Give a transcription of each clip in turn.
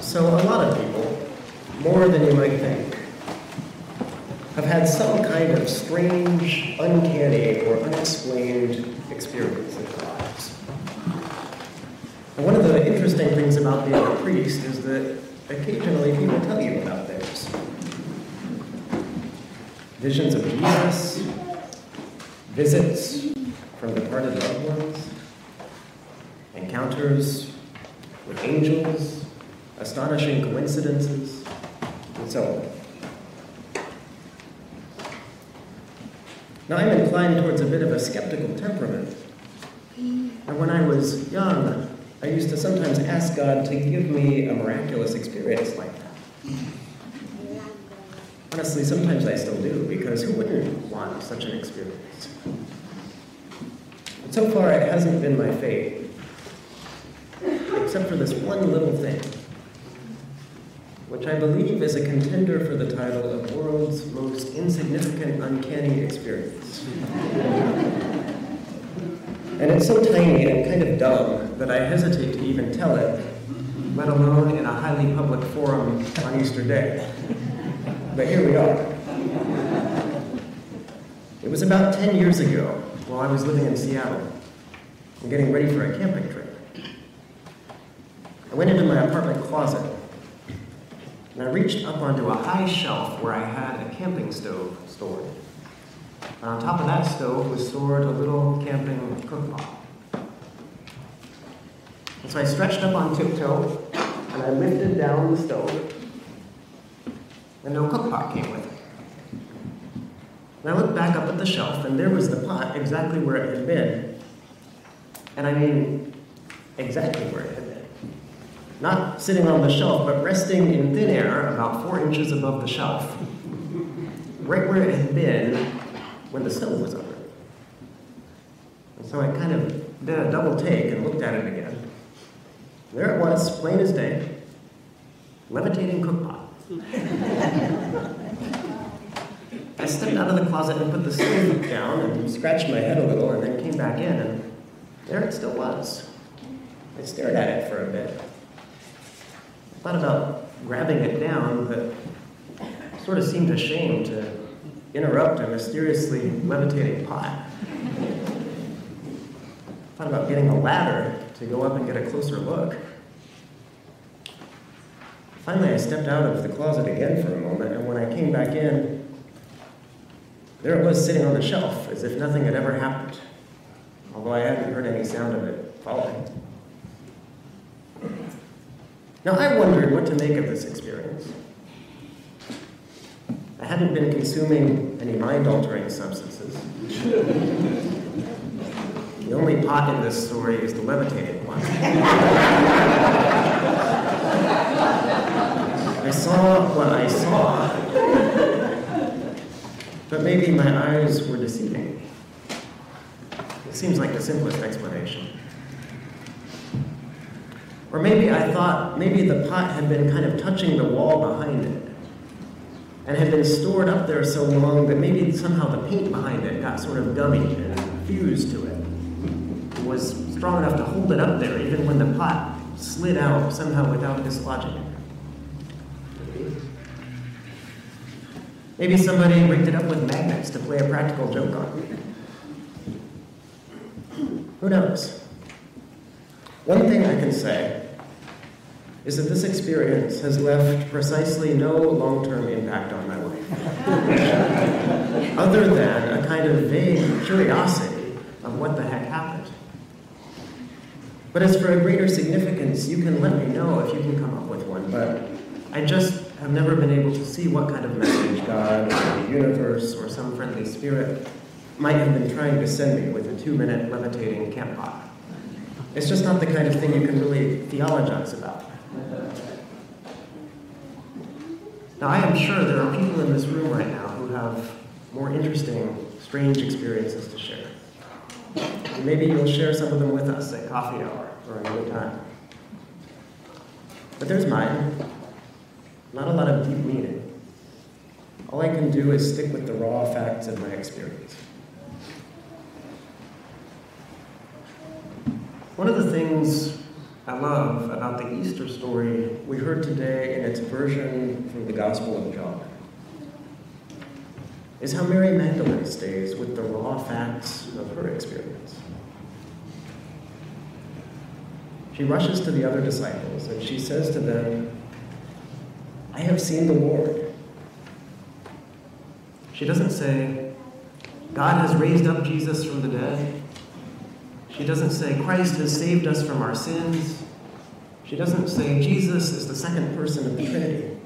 So, a lot of people, more than you might think, have had some kind of strange, uncanny, or unexplained experience in their lives. And one of the interesting things about being a priest is that occasionally people tell you about theirs. Visions of Jesus, visits from departed loved ones, encounters with angels, astonishing coincidences, and so on. Now, I'm inclined towards a bit of a skeptical temperament. And when I was young, I used to sometimes ask God to give me a miraculous experience like that. Honestly, sometimes I still do, because who wouldn't want such an experience? But so far, it hasn't been my fate, except for this one little thing, which I believe is a contender for the title of World's Most Insignificant Uncanny Experience. And it's so tiny and kind of dumb that I hesitate to even tell it, let alone in a highly public forum on Easter Day. But here we are. It was about 10 years ago while I was living in Seattle and getting ready for a camping trip. I went into my apartment closet and I reached up onto a high shelf where I had a camping stove stored. And on top of that stove was stored a little camping cookpot. And so I stretched up on tiptoe and I lifted down the stove, and no cookpot came with it. And I looked back up at the shelf, and there was the pot exactly where it had been. And I mean, exactly where it. Not sitting on the shelf, but resting in thin air about four inches above the shelf, right where it had been when the stove was open. And so I kind of did a double take and looked at it again. There it was, plain as day, levitating cookpot. I stepped out of the closet and put the stove down and scratched my head a little and then came back in and there it still was. I stared at it for a bit. Thought about grabbing it down, but sort of seemed ashamed to interrupt a mysteriously levitating pot. Thought about getting a ladder to go up and get a closer look. Finally, I stepped out of the closet again for a moment, and when I came back in, there it was sitting on the shelf as if nothing had ever happened, although I hadn't heard any sound of it falling. Now, I wondered what to make of this experience. I hadn't been consuming any mind altering substances. The only pot in this story is the levitating one. I saw what I saw, but maybe my eyes were deceiving. It seems like the simplest explanation. Or maybe I thought maybe the pot had been kind of touching the wall behind it and had been stored up there so long that maybe somehow the paint behind it got sort of gummy and fused to it. It was strong enough to hold it up there even when the pot slid out somehow without dislodging it. Maybe somebody rigged it up with magnets to play a practical joke on. Who knows? One thing I can say is that this experience has left precisely no long term impact on my life, other than a kind of vague curiosity of what the heck happened. But as for a greater significance, you can let me know if you can come up with one, but I just have never been able to see what kind of message God or the universe or some friendly spirit might have been trying to send me with a two minute levitating camp pot. It's just not the kind of thing you can really theologize about. Now, I am sure there are people in this room right now who have more interesting, strange experiences to share. And maybe you'll share some of them with us at coffee hour or another time. But there's mine. Not a lot of deep meaning. All I can do is stick with the raw facts of my experience. One of the things I love about the Easter story we heard today in its version from the Gospel of John is how Mary Magdalene stays with the raw facts of her experience. She rushes to the other disciples and she says to them, I have seen the Lord. She doesn't say, God has raised up Jesus from the dead. She doesn't say, Christ has saved us from our sins. She doesn't say, Jesus is the second person of the Trinity.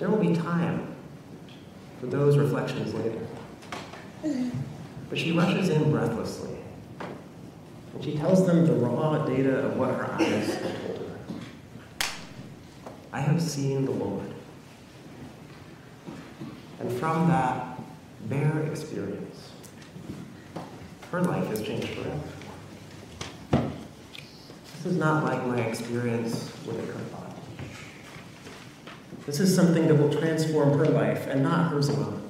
There will be time for those reflections later. But she rushes in breathlessly. And she tells them the raw data of what her eyes have told her. I have seen the Lord. And from that bare experience, her life has changed forever. This is not like my experience with curveball. This is something that will transform her life and not hers alone.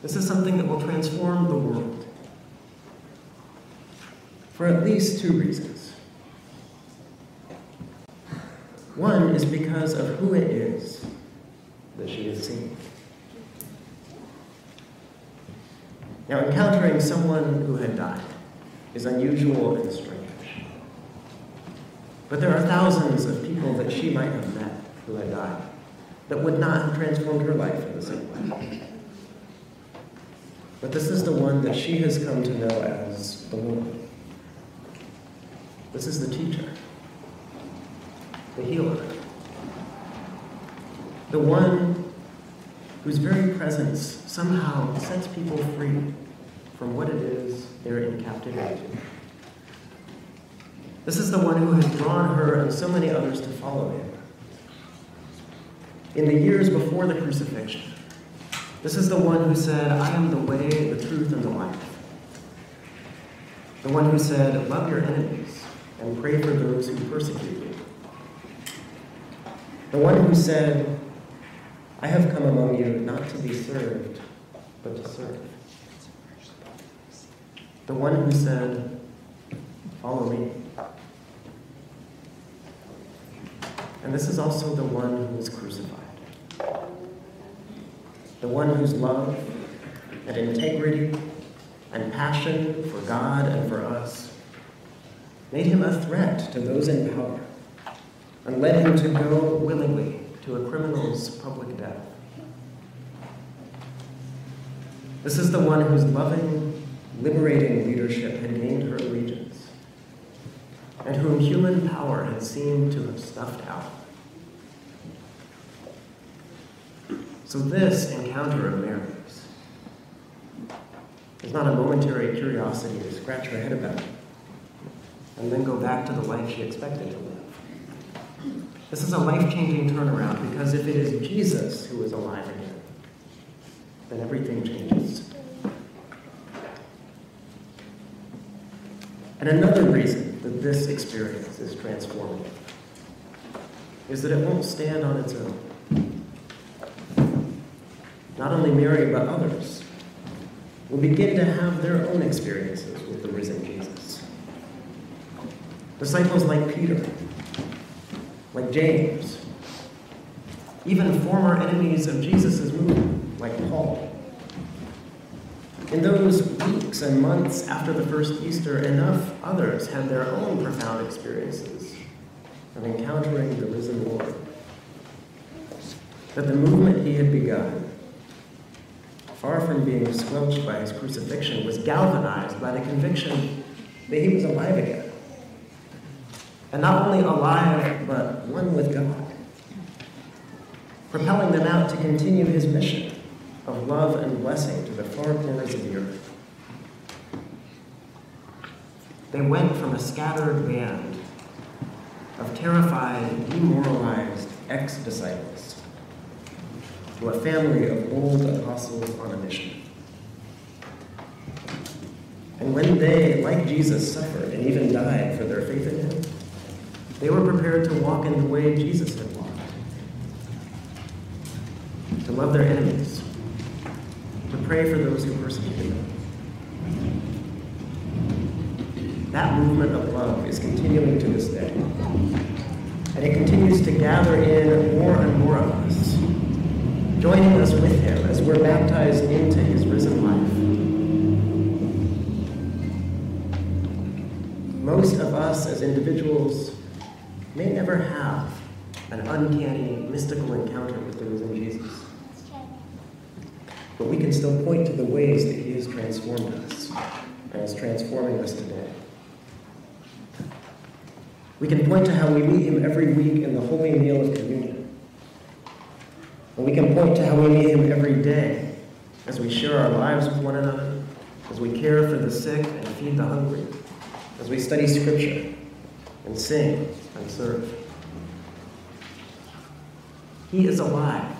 This is something that will transform the world. For at least two reasons. One is because of who it is that she has seen. Now, encountering someone who had died is unusual and strange. But there are thousands of people that she might have met who had died that would not have transformed her life in the same way. But this is the one that she has come to know as the Lord. This is the teacher, the healer, the one whose very presence somehow sets people free from what it is they're in captivity to. This is the one who has drawn her and so many others to follow him in the years before the crucifixion. This is the one who said, I am the way, the truth, and the life. The one who said, Love your enemies and pray for those who persecute you. The one who said, I have come among you not to be served, but to serve. The one who said, Follow me. And this is also the one who was crucified the one whose love and integrity and passion for God and for us made him a threat to those in power and led him to go willingly to a criminal's public death. This is the one whose loving, liberating leadership had gained her allegiance, and whom human power had seemed to have snuffed out. So, this encounter of Mary's is not a momentary curiosity to scratch her head about and then go back to the life she expected to live. This is a life changing turnaround because if it is Jesus who is alive again, then everything changes. And another reason that this experience is transformative is that it won't stand on its own not only Mary, but others, will begin to have their own experiences with the risen Jesus. Disciples like Peter, like James, even former enemies of Jesus' movement, like Paul. In those weeks and months after the first Easter, enough others had their own profound experiences of encountering the risen Lord. That the movement he had begun far from being squelched by his crucifixion, was galvanized by the conviction that he was alive again. And not only alive, but one with God, propelling them out to continue his mission of love and blessing to the far corners of the earth. They went from a scattered band of terrified, demoralized ex disciples to a family of old apostles on a mission. And when they, like Jesus, suffered and even died for their faith in him, they were prepared to walk in the way Jesus had walked. To love their enemies, pray for those who persecuted them, That movement of love is continuing to this day. And it continues to gather in more and more of us, joining us with him as we're baptized into his risen life. Most of us as individuals may never have an uncanny, mystical encounter with the risen Jesus. But we can still point to the ways that he has transformed us and is transforming us today. We can point to how we meet him every week in the holy meal of communion. And we can point to how we meet him every day as we share our lives with one another, as we care for the sick and feed the hungry, as we study scripture and sing and serve. He is alive,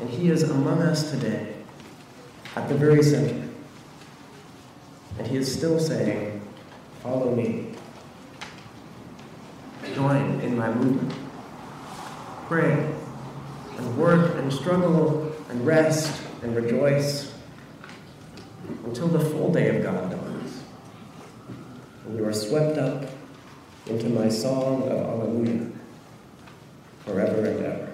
and he is among us today at the very center. And he is still saying, Follow me. Join in my movement. Pray and work and struggle and rest and rejoice until the full day of God dawns. And you are swept up into my song of Alleluia.